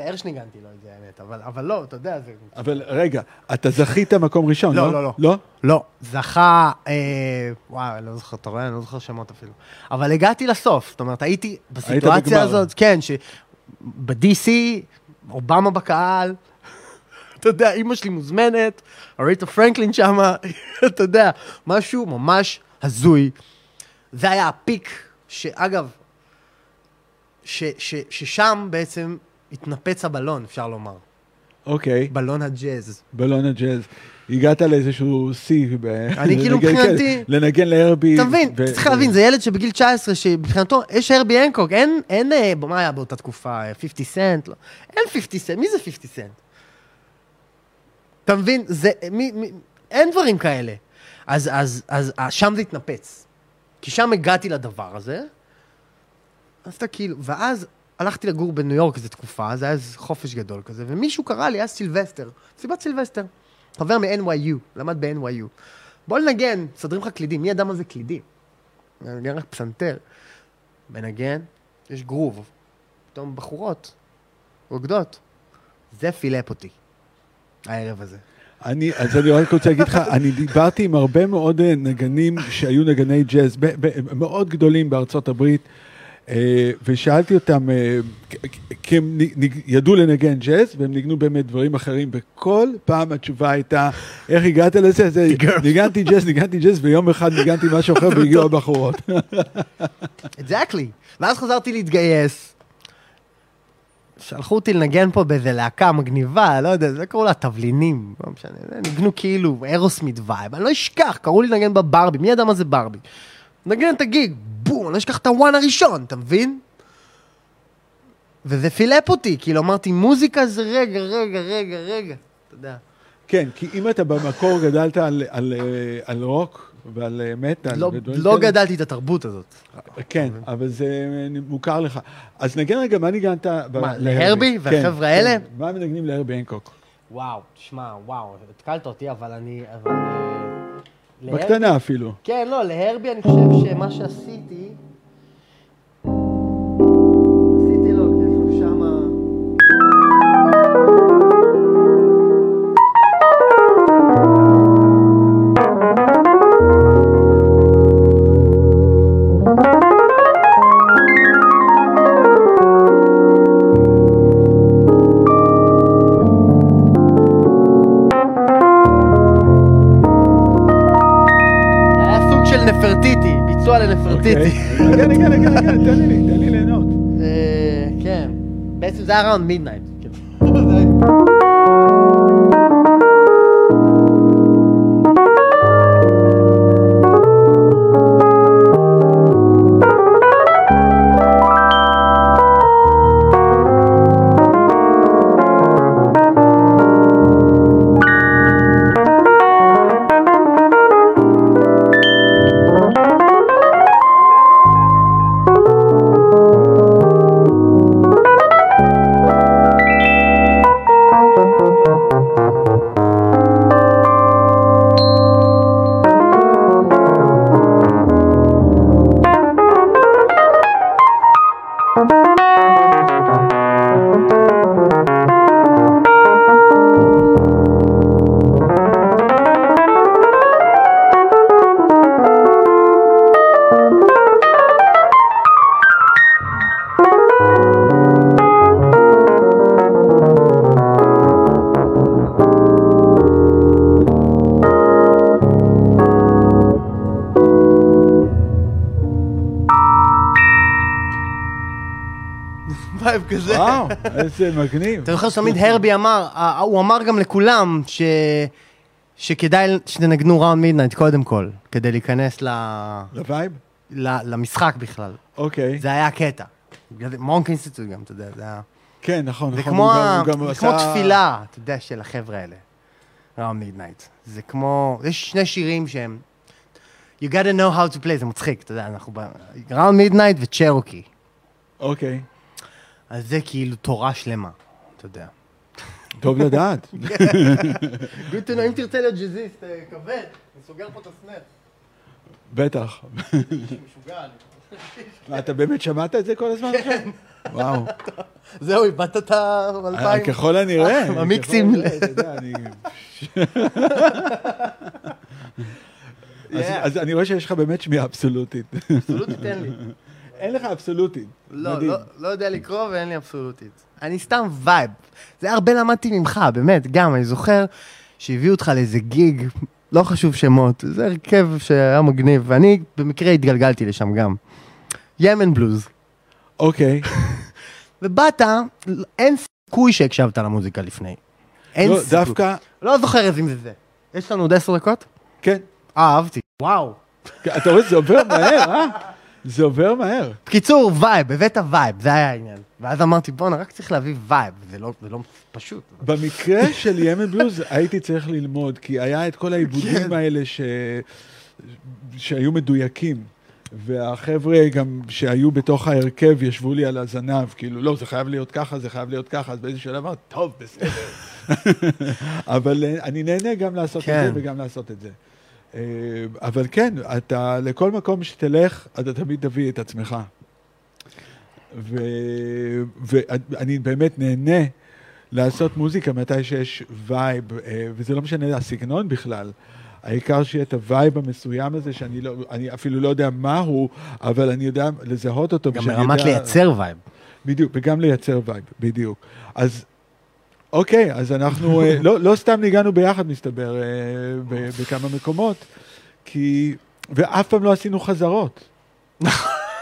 מצטער שניגנתי לו את זה, האמת, אבל, אבל לא, אתה יודע, זה... אבל רגע, אתה זכית מקום ראשון, לא, לא? לא, לא. לא? לא, זכה, אה, וואי, אני לא זוכר, אתה רואה? אני לא זוכר שמות אפילו. אבל הגעתי לסוף, זאת אומרת, הייתי בסיטואציה בגמר. הזאת, כן, שב-DC, אובמה בקהל, אתה יודע, אימא שלי מוזמנת, אריתה פרנקלין שמה, אתה יודע, משהו ממש הזוי. זה היה הפיק, שאגב, ש, ש, ששם בעצם התנפץ הבלון, אפשר לומר. אוקיי, בלון הג'אז. בלון הג'אז. הגעת לאיזשהו שיא. ב- אני כאילו מבחינתי- כן, לנגן להרבי. ו- צריך להבין, זה ילד שבגיל 19, שמבחינתו, יש הרבי הנקוק, אין, אין, אה, מה היה באותה תקופה, אה, 50 סנט? לא. אין 50 סנט, מי זה 50 סנט? אתה מבין, זה, מי, מי, אין דברים כאלה. אז, אז, אז, אז שם זה התנפץ. כי שם הגעתי לדבר הזה, אז אתה כאילו, ואז הלכתי לגור בניו יורק איזו תקופה, זה היה איזה חופש גדול כזה, ומישהו קרא לי, היה סילבסטר, מסיבת סילבסטר. חבר מ-NYU, למד ב-NYU. בוא לנגן, מסדרים לך קלידים, מי ידע מה זה קלידים? מנגן רק פסנתר. מנגן, יש גרוב. פתאום בחורות, רוקדות. זה flipped אותי, הערב הזה. אני, אז אני רק רוצה להגיד לך, אני דיברתי עם הרבה מאוד אה, נגנים שהיו נגני ג'אז, מאוד גדולים בארצות הברית, ושאלתי אותם, אה, כי הם ידעו לנגן ג'אז, והם ניגנו באמת דברים אחרים, וכל פעם התשובה הייתה, איך הגעת לזה? זה, ניגנתי ג'אז, ניגנתי ג'אז, ויום אחד ניגנתי משהו אחר והגיעו הבחורות. אקזקטלי. ואז חזרתי להתגייס. שלחו אותי לנגן פה באיזה להקה מגניבה, לא יודע, זה קראו לה תבלינים, לא משנה, זה ניגנו כאילו אירוסמית וייב, אני לא אשכח, קראו לי לנגן בברבי, מי ידע מה זה ברבי? נגן את הגיג, בום, אני לא אשכח את ה one הראשון, אתה מבין? וזה flipped אותי, כאילו אמרתי, מוזיקה זה רגע, רגע, רגע, רגע, אתה יודע. כן, כי אם אתה במקור גדלת על, על, אה, על רוק ועל אה, מטאל, לא, לא כאלה, גדלתי את התרבות הזאת. כן, אבל זה מוכר לך. אז נגן רגע, מה ניגנת? ב- מה, להרבי כן, והחבר'ה האלה? כן. מה מנגנים להרבי הנקוק? וואו, תשמע, וואו, התקלת אותי, אבל אני... אבל... בקטנה אפילו. כן, לא, להרבי אני חושב שמה שעשיתי... נגן, נגן, נגן, נגן, תן לי, תן לי ליהנות. אה, כן, בעצם זה היה ראונד מידנייט. איזה מגניב. אתה זוכר שתמיד הרבי אמר, הוא אמר גם לכולם ש... שכדאי שתנגנו Round Midnight קודם כל, כדי להיכנס ל... לווייב? למשחק בכלל. אוקיי. זה היה הקטע. מונק Institute גם, אתה יודע, זה היה... כן, נכון, זה נכון. זה כמו תפילה, אתה יודע, של החבר'ה האלה. Round Midnight. זה כמו, יש שני שירים שהם... You gotta know how to play, זה מצחיק, אתה יודע, אנחנו ב... Round Midnight ו Cherokee. אוקיי. אז זה כאילו תורה שלמה, אתה יודע. טוב לדעת. Good to know, אם תרצה להיות ג'אזיסט כבד, אני סוגר פה את הסנאפ. בטח. משוגע אתה באמת שמעת את זה כל הזמן עכשיו? וואו. זהו, איבדת את אה, האלפיים. ככל הנראה. המיקסים. אז- Yeah. אז אני רואה שיש לך באמת שמיעה אבסולוטית. אבסולוטית אין לי. אין לך אבסולוטית. לא, מדהים. לא, לא יודע לקרוא ואין לי אבסולוטית. אני סתם וייב. זה הרבה למדתי ממך, באמת, גם, אני זוכר שהביאו אותך לאיזה גיג, לא חשוב שמות, זה הרכב שהיה מגניב, ואני במקרה התגלגלתי לשם גם. ימן בלוז. אוקיי. ובאת, אין סיכוי שהקשבת למוזיקה לפני. אין לא, סיכוי. דווקא, לא זוכר אם זה זה. יש לנו עוד עשר דקות? כן. אה, אהבתי. וואו. אתה רואה, זה עובר מהר, אה? זה עובר מהר. בקיצור, וייב, הבאת וייב, זה היה העניין. ואז אמרתי, בואנה, רק צריך להביא וייב, זה לא, זה לא פשוט. במקרה של ימן בלוז הייתי צריך ללמוד, כי היה את כל העיבודים האלה ש... שהיו מדויקים. והחבר'ה גם שהיו בתוך ההרכב ישבו לי על הזנב, כאילו, לא, זה חייב להיות ככה, זה חייב להיות ככה, אז באיזה שלב אמרתי, טוב, בסדר. אבל אה, אני נהנה גם לעשות את כן. זה וגם לעשות את זה. אה, אבל כן, אתה, לכל מקום שתלך, אתה תמיד תביא את עצמך. ו- ואני באמת נהנה לעשות מוזיקה מתי שיש וייב, אה, וזה לא משנה הסגנון בכלל. העיקר שיהיה את הווייב המסוים הזה, שאני לא, אני אפילו לא יודע מהו, אבל אני יודע לזהות אותו. גם ברמת יודע- לייצר וייב. בדיוק, וגם לייצר וייב, בדיוק. אז אוקיי, אז אנחנו, אה, לא, לא סתם ניגענו ביחד, מסתבר, אה, ב- בכמה מקומות, כי, ואף פעם לא עשינו חזרות.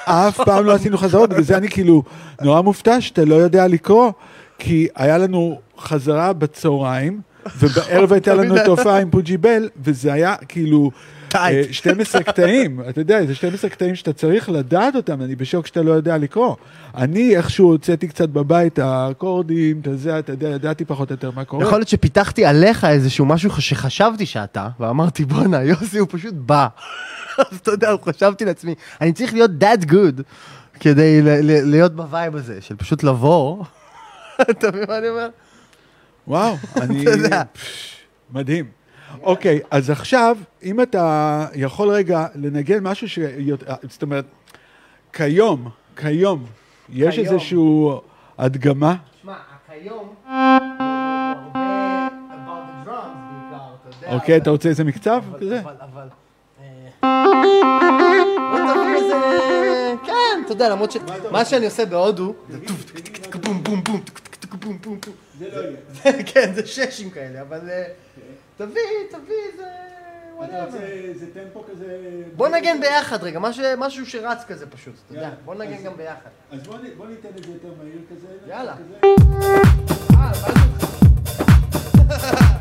אף פעם לא עשינו חזרות, בגלל זה אני כאילו נורא מופתע שאתה לא יודע לקרוא, כי היה לנו חזרה בצהריים, ובערב הייתה לנו הופעה עם פוג'יבל, וזה היה כאילו... tight. אה, 12 קטעים, אתה יודע, זה 12 קטעים שאתה צריך לדעת אותם, אני בשוק שאתה לא יודע לקרוא. אני איכשהו הוצאתי קצת בבית, האקורדים, אתה יודע, אתה יודע, ידעתי פחות או יותר מה קורה. יכול להיות שפיתחתי עליך איזשהו משהו שחשבתי שאתה, ואמרתי, בואנה, יוסי הוא פשוט בא. אז אתה יודע, חשבתי לעצמי, אני צריך להיות that good כדי להיות בווייב הזה, של פשוט לבוא. אתה מבין מה אני אומר? וואו, אני... מדהים. אוקיי, אז עכשיו, אם אתה יכול רגע לנגן משהו ש... זאת אומרת, כיום, כיום, יש. איזשהו הדגמה? שמע, כיום הוא הרבה about the drums בעיקר, אתה יודע. אוקיי, אתה רוצה איזה מקצב כזה? אבל. אה. כן, אתה יודע, למרות שמה שאני עושה בהודו, זה טוף, טק, טק, טק, בום, בום, בום, טק, טק, טק, בום, בום, בום. זה לא יהיה. כן, זה ששים כאלה, אבל אה, תביא, תביא whatever. איזה טמפו כזה... בוא נגן ביחד רגע, משהו- שרץ כזה פשוט, אתה יודע, בוא נגן גם ביחד. אז בוא ניתן את זה יותר מהיר כזה. יאללה. אה, הבנתי אותך.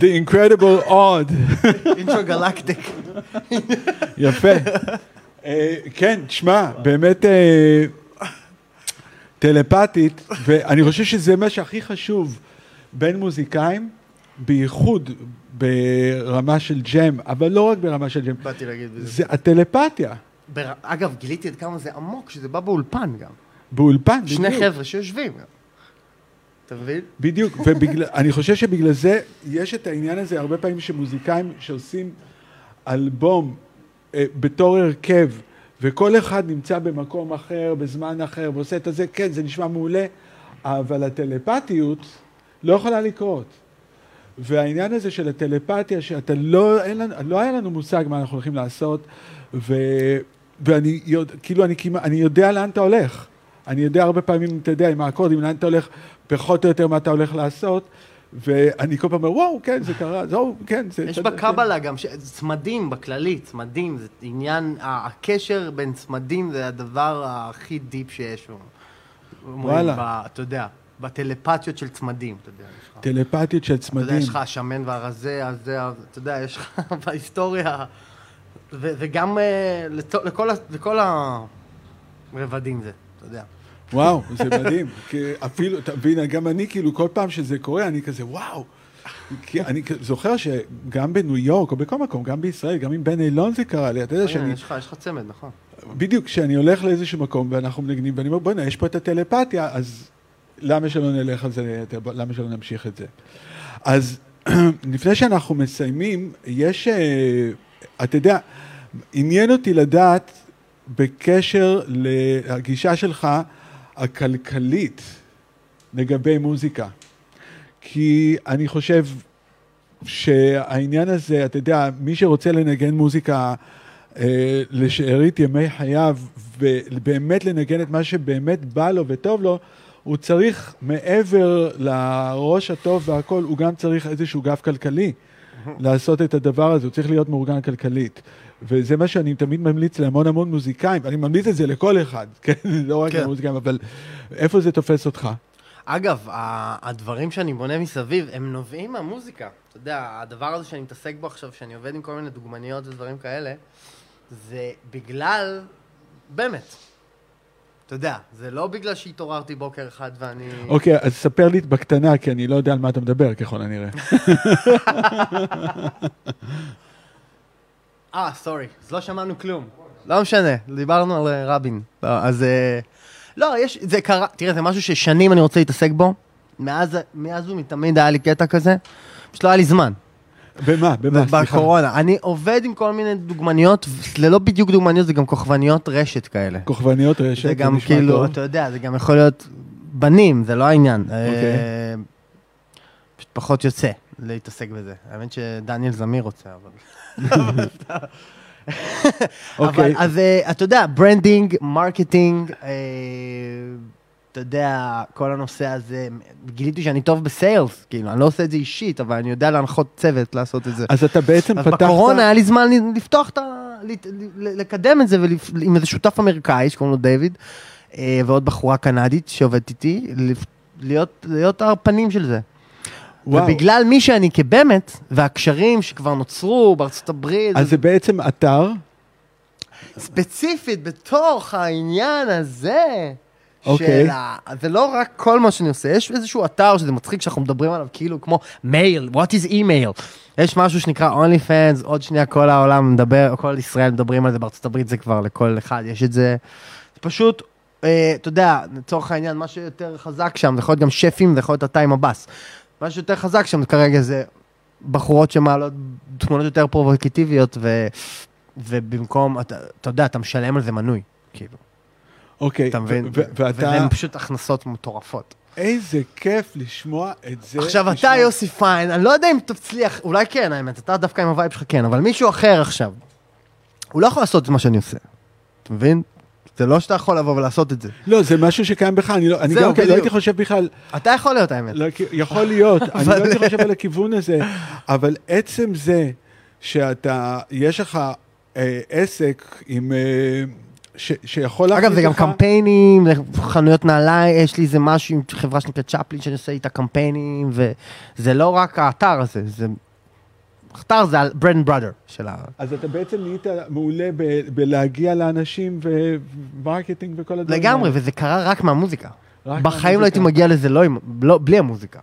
The Incredible Odd. אינטרגלקטיק. יפה. אה, כן, תשמע, באמת אה, טלפתית, ואני חושב שזה מה שהכי חשוב בין מוזיקאים, בייחוד ברמה של ג'ם, אבל לא רק ברמה של ג'ם, באתי להגיד בזה. זה הטלפתיה. בר- אגב, גיליתי עד כמה זה עמוק, שזה בא באולפן גם. באולפן, שני בדיוק. חבר'ה שיושבים גם. אתה מבין? בדיוק, ואני חושב שבגלל זה יש את העניין הזה הרבה פעמים שמוזיקאים שעושים אלבום אה, בתור הרכב, וכל אחד נמצא במקום אחר, בזמן אחר, ועושה את הזה, כן, זה נשמע מעולה, אבל הטלפתיות לא יכולה לקרות. והעניין הזה של הטלפתיה, שאתה לא, אין לנו, לא היה לנו מושג מה אנחנו הולכים לעשות, ו, ואני יודע, כאילו, אני, אני יודע לאן אתה הולך. אני יודע הרבה פעמים, אתה יודע, עם האקורדים, לאן אתה הולך, פחות או יותר מה אתה הולך לעשות, ואני כל פעם אומר, וואו, כן, זה קרה, זהו, כן, זה... יש בקבלה גם, ש- צמדים בכללי, צמדים, זה עניין, הקשר בין צמדים זה הדבר הכי דיפ שיש. וואלה. ב- אתה יודע, בטלפתיות של צמדים, אתה יודע. טלפתיות של אתה יודע, צמדים. יש לך השמן והרזה, הזה, אתה יודע, יש לך בהיסטוריה, וגם אה, לכל לכל הרבדים זה, אתה יודע. וואו, זה מדהים. אפילו, אתה מבין, גם אני, כאילו, כל פעם שזה קורה, אני כזה, וואו. כי אני זוכר שגם בניו יורק, או בכל מקום, גם בישראל, גם עם בן אילון זה קרה לי, אתה יודע שאני, יש לך יש לך צמד, נכון. בדיוק, כשאני הולך לאיזשהו מקום ואנחנו מנגנים, ואני אומר, בוא'נה, יש פה את הטלפתיה, אז למה שלא נלך על זה, למה שלא נמשיך את זה? אז לפני שאנחנו מסיימים, יש, אה, אתה יודע, עניין אותי לדעת בקשר לגישה שלך הכלכלית לגבי מוזיקה. כי אני חושב שהעניין הזה, אתה יודע, מי שרוצה לנגן מוזיקה אה, לשארית ימי חייו, ובאמת לנגן את מה שבאמת בא לו וטוב לו, הוא צריך, מעבר לראש הטוב והכל, הוא גם צריך איזשהו גב כלכלי לעשות את הדבר הזה, הוא צריך להיות מאורגן כלכלית. וזה מה שאני תמיד ממליץ להמון המון מוזיקאים, ואני ממליץ את זה לכל אחד, כן? לא רק כן. למוזיקאים, אבל איפה זה תופס אותך? אגב, הדברים שאני בונה מסביב, הם נובעים מהמוזיקה. אתה יודע, הדבר הזה שאני מתעסק בו עכשיו, שאני עובד עם כל מיני דוגמניות ודברים כאלה, זה בגלל, באמת. אתה יודע, זה לא בגלל שהתעוררתי בוקר אחד ואני... אוקיי, אז ספר לי בקטנה, כי אני לא יודע על מה אתה מדבר, ככל הנראה. אה, סורי, אז לא שמענו כלום. לא משנה, דיברנו על אה, רבין. לא, אז... אה, לא, יש, זה קרה, תראה, זה משהו ששנים אני רוצה להתעסק בו. מאז, מאז ומתמיד היה לי קטע כזה, פשוט לא היה לי זמן. במה? במה? סליחה. בקורונה. אני עובד עם כל מיני דוגמניות, זה לא בדיוק דוגמניות, זה גם כוכבניות רשת כאלה. כוכבניות רשת, זה גם נשמע כאילו, טוב. אתה יודע, זה גם יכול להיות בנים, זה לא העניין. אוקיי. אה, פשוט פחות יוצא להתעסק בזה. האמת שדניאל זמיר רוצה, אבל... אוקיי. אז אה, אתה יודע, branding, marketing, אה, אתה יודע, כל הנושא הזה, גיליתי שאני טוב ב sales, כאילו, אני לא עושה את זה אישית, אבל אני יודע להנחות צוות לעשות את זה. אז אתה בעצם אז פתחת... בקורונה היה לי זמן לפתוח את ה... לקדם את זה עם איזה שותף אמריקאי שקוראים לו דיוויד, אה, ועוד בחורה קנדית שעובדת איתי, להיות הפנים של זה. וואו. ובגלל מי שאני כבאמת, והקשרים שכבר נוצרו בארצות הברית, אז זה בעצם אתר, ספציפית בתוך העניין הזה, אוקיי. ה... זה לא רק כל מה שאני עושה, יש איזשהו אתר שזה מצחיק שאנחנו מדברים עליו כאילו כמו מייל, what is email. יש משהו שנקרא only fans, עוד שנייה כל העולם מדבר, כל ישראל מדברים על זה, בארצות הברית זה כבר לכל אחד, יש את זה. זה פשוט, אה, אתה יודע, לצורך העניין, מה שיותר חזק שם, זה יכול להיות גם שפים, זה יכול להיות אתה עם הבאס. מה שיותר חזק שם כרגע זה בחורות שמעלות תמונות יותר פרובוקטיביות, ו... ובמקום, אתה, אתה יודע, אתה משלם על זה מנוי, כאילו, אוקיי, אתה מבין? ואתה, והן פשוט הכנסות מטורפות. איזה כיף לשמוע את זה. עכשיו, אתה, לשמוע- יוסי פיין, אני לא יודע אם תצליח, אולי כן, האמת, אתה דווקא עם ה vibe שלך כן, אבל מישהו אחר עכשיו, הוא לא יכול לעשות את מה שאני עושה. אתה מבין? זה לא שאתה יכול לבוא ולעשות את זה. לא, זה משהו שקיים בך, אני לא, אני גם כן לא. הייתי חושב בכלל, אתה יכול להיות, האמת. לא, יכול להיות, אני לא הייתי חושב על הכיוון הזה, אבל עצם זה שאתה, יש לך אה, עסק עם, אה, ש, שיכול אגב, זה גם קמפיינים, חנויות נעליים, יש לי איזה משהו עם חברה שנקראת צ'פלין, שאני עושה איתה קמפיינים, וזה לא רק האתר הזה, זה... האתר זה ברנד בראדר של ה... אז אתה בעצם נהיית מעולה ב- בלהגיע לאנשים ומרקטינג וכל הדברים לגמרי. וזה קרה רק מהמוזיקה. רק בחיים לא הייתי. מגיע לזה לא, לא, בלי המוזיקה.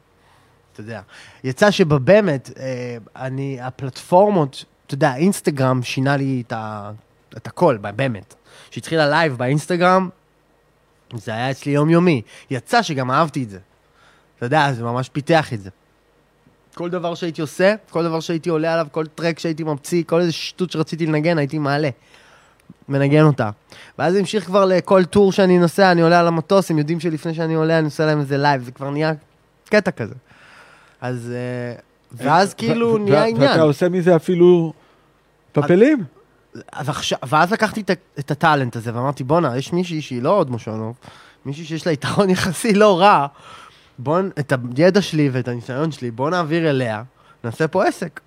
אתה יודע. יצא שבאמת, אה, אני, הפלטפורמות, אתה יודע, אינסטגרם שינה לי את, ה, את הכל, באמת. כשהתחיל הלייב באינסטגרם, זה היה אצלי יומיומי. יצא שגם אהבתי את זה. אתה יודע, זה ממש פיתח את זה. כל דבר שהייתי עושה, כל דבר שהייתי עולה עליו, כל track שהייתי ממציא, כל איזה שטות שרציתי לנגן, הייתי מעלה. מנגן אותה. ואז זה המשיך כבר לכל tour שאני נוסע, אני עולה על המטוס, הם יודעים שלפני שאני עולה אני עושה להם איזה live, זה כבר נהיה קטע כזה. אז... אה, ואז כאילו נהיה עניין. ואתה עושה מזה אפילו פאפלים. אז עכשיו, ואז לקחתי את ה talent הזה ואמרתי, בואנה, יש מישהי שהיא לא עוד מושונוב, מישהי שיש לה יתרון יחסי לא רע, בוא, את הידע שלי ואת הניסיון שלי, בוא נעביר אליה, נעשה פה עסק.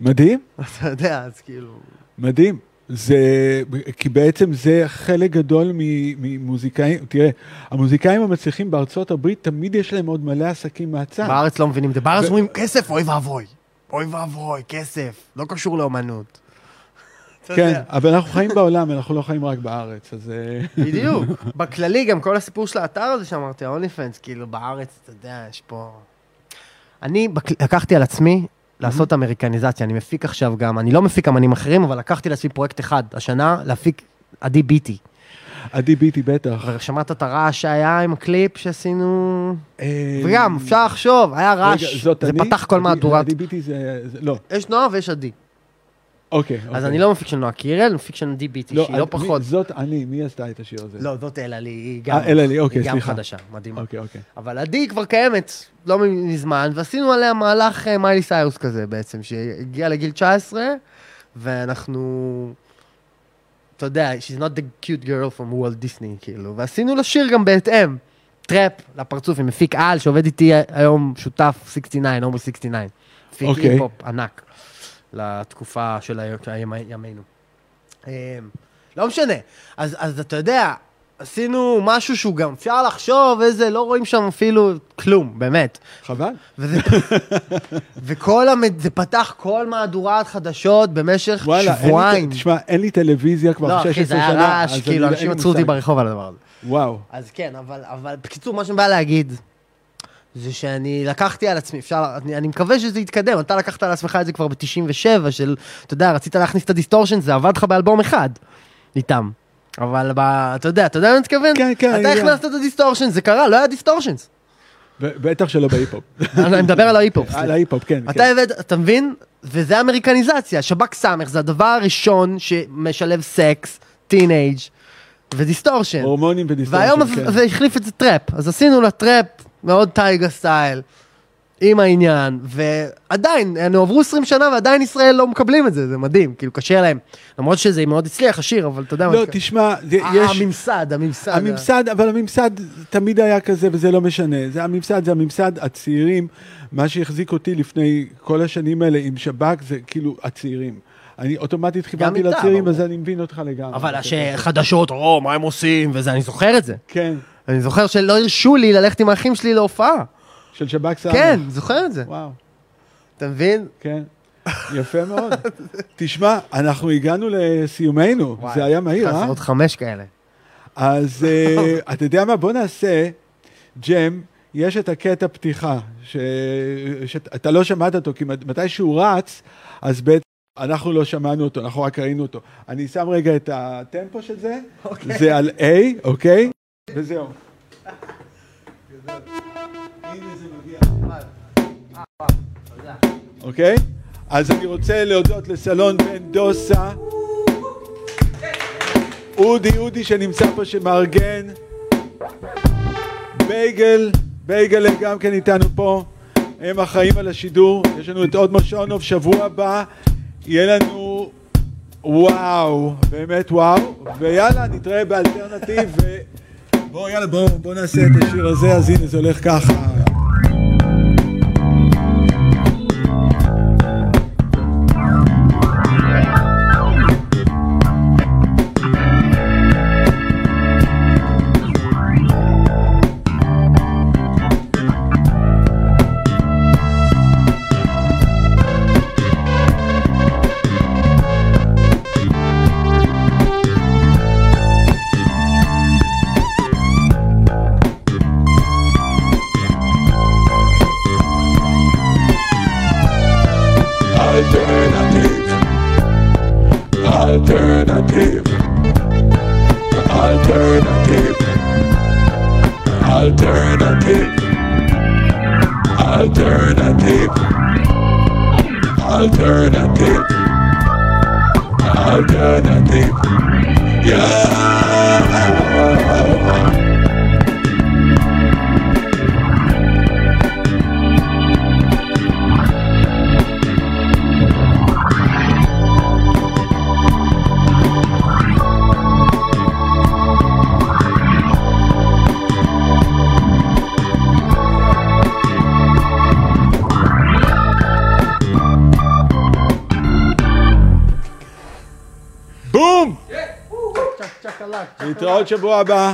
מדהים, אתה יודע, אז כאילו... מדהים. זה, כי בעצם זה חלק גדול ממוזיקאים, תראה, המוזיקאים המצליחים בארצות הברית, תמיד יש להם עוד מלא עסקים מהצד. בארץ לא מבינים את זה, בארץ אומרים כסף, אוי ואבוי. אוי ואבוי, כסף, לא קשור לאומנות. כן. אבל אנחנו חיים בעולם, אנחנו לא חיים רק בארץ, אז... אה, בדיוק. בכללי, גם כל הסיפור של האתר הזה שאמרתי, ה-only כאילו בארץ, אתה יודע, יש פה... אני לקחתי על עצמי לעשות אמריקניזציה, אני מפיק עכשיו גם, אני לא מפיק אמנים אחרים, אבל לקחתי לעצמי פרויקט אחד השנה, להפיק עדי ביטי. עדי ביטי בטח. ושמעת את הרעש שהיה עם הקליפ שעשינו... אה, וגם, אפשר לחשוב, היה רעש, זה? פתח כל מהדורת... עדי ביטי. זה- לא, יש נועה ויש עדי. אוקיי. אז אוקיי. אני לא מפיק של נועה קירל, מפיק של עדי ביטי, שהיא לא עד- מי- פחות... זאת אני, מי עשתה את השיר הזה? לא, זאת אלה לי, היא גם... אה, אלה לי, אוקיי, היא גם. חדשה, מדהימה. אוקיי, אוקיי. אבל עדי כבר קיימת לא מזמן, ועשינו עליה מהלך אה, מיילי סיירוס כזה בעצם, שהגיעה לגיל 19, ואנחנו, אתה יודע, she's not the cute girl from Walt Disney, כאילו, ועשינו לה שיר גם בהתאם, טראפ לפרצוף, עם מפיק על שעובד איתי היום שותף 69, הומו 69, מפיק אוקיי. היפ-הופ ענק לתקופה של ימינו. אה, לא משנה, אז, אז אתה יודע, עשינו משהו שהוא גם אפשר לחשוב איזה, לא רואים שם אפילו כלום, באמת. חבל. וזה, וכל המד... זה פתח כל מהדורת חדשות במשך וואלה, אין שבועיים. לי, תשמע, אין לי טלוויזיה כבר לא, 16 אחי, שנה. זה היה רעש, כאילו, אנשים עצרו אותי. ברחוב על הדבר הזה. וואו. אז כן, אבל, אבל בקיצור, מה שאני בא להגיד, זה שאני לקחתי על עצמי, אפשר, אני, אני מקווה שזה יתקדם, אתה לקחת על עצמך את זה כבר ב-97, של, אתה יודע, רצית להכניס את הדיסטורשן, זה עבד לך באלבום אחד, איתם. אבל ב, אתה יודע, אתה יודע מה אני מתכוון? כן, כן, אתה. הכנסת את הדיסטורשן, זה קרה, לא היה דיסטורשנס. ב- בטח שלא בהיפ-הופ. אני מדבר על ההיפ-הופ. על ההיפ-הופ, כן. אתה כן. הבאת, אתה מבין? וזה אמריקניזציה, שב"כ סמך זה הדבר הראשון שמשלב סקס, טינג' ודיסטורשן. הורמונים ודיסטורשן, והיום כן. זה החליף את זה טראפ, אז עשינו לה טראפ מאוד טייגה סטייל, עם העניין, ועדיין, הם עברו 20 שנה ועדיין ישראל לא מקבלים את זה, זה מדהים, כאילו קשה להם. למרות שזה מאוד הצליח, השיר, אבל אתה יודע מה לא. תשמע, זה- יש... הממסד, הממסד. הממסד, אבל הממסד תמיד היה כזה וזה לא משנה. זה הממסד, זה הממסד, הצעירים, מה שהחזיק אותי לפני כל השנים האלה עם שב"כ זה כאילו הצעירים. אני אוטומטית איתם, לצעירים. אז אני מבין אותך לגמרי. אבל חדשות, או, מה הם עושים, וזה, אני זוכר את זה. כן, אני זוכר שלא הרשו לי ללכת עם האחים שלי להופעה. של שב"כ סמך. כן, זוכר את זה. וואו, אתה מבין? כן. יפה מאוד. תשמע, אנחנו הגענו לסיומנו, זה היה מהיר, צריך אה? עוד חמש כאלה. אז אה, אתה יודע מה? בוא נעשה ג'ם, יש את הקטע פתיחה, ש- שאתה לא שמעת אותו, כי מתי שהוא רץ, אז בעצם אנחנו לא שמענו אותו, אנחנו רק ראינו אותו. אני שם רגע את הטמפו של זה, זה על A, אוקיי? וזהו. אוקיי? אז אני רוצה להודות לסלון בן דוסה. אודי, אודי שנמצא פה שמארגן. בייגל, בייגל גם כן איתנו פה. הם אחראים על השידור. יש לנו את עוד משעונוב שבוע הבא. יהיה לנו וואו, באמת וואו. ויאללה, נתראה באלטרנטיב. בואו, יאללה, בואו בוא נעשה את השיר הזה. אז הנה, זה הולך ככה. Alternative. Alternative. Yeah. להתראות שבוע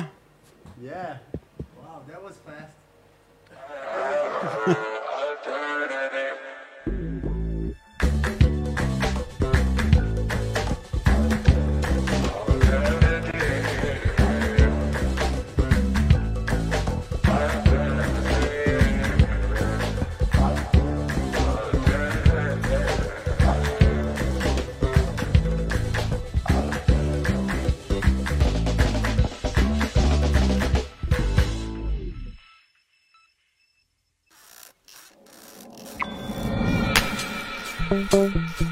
Thank.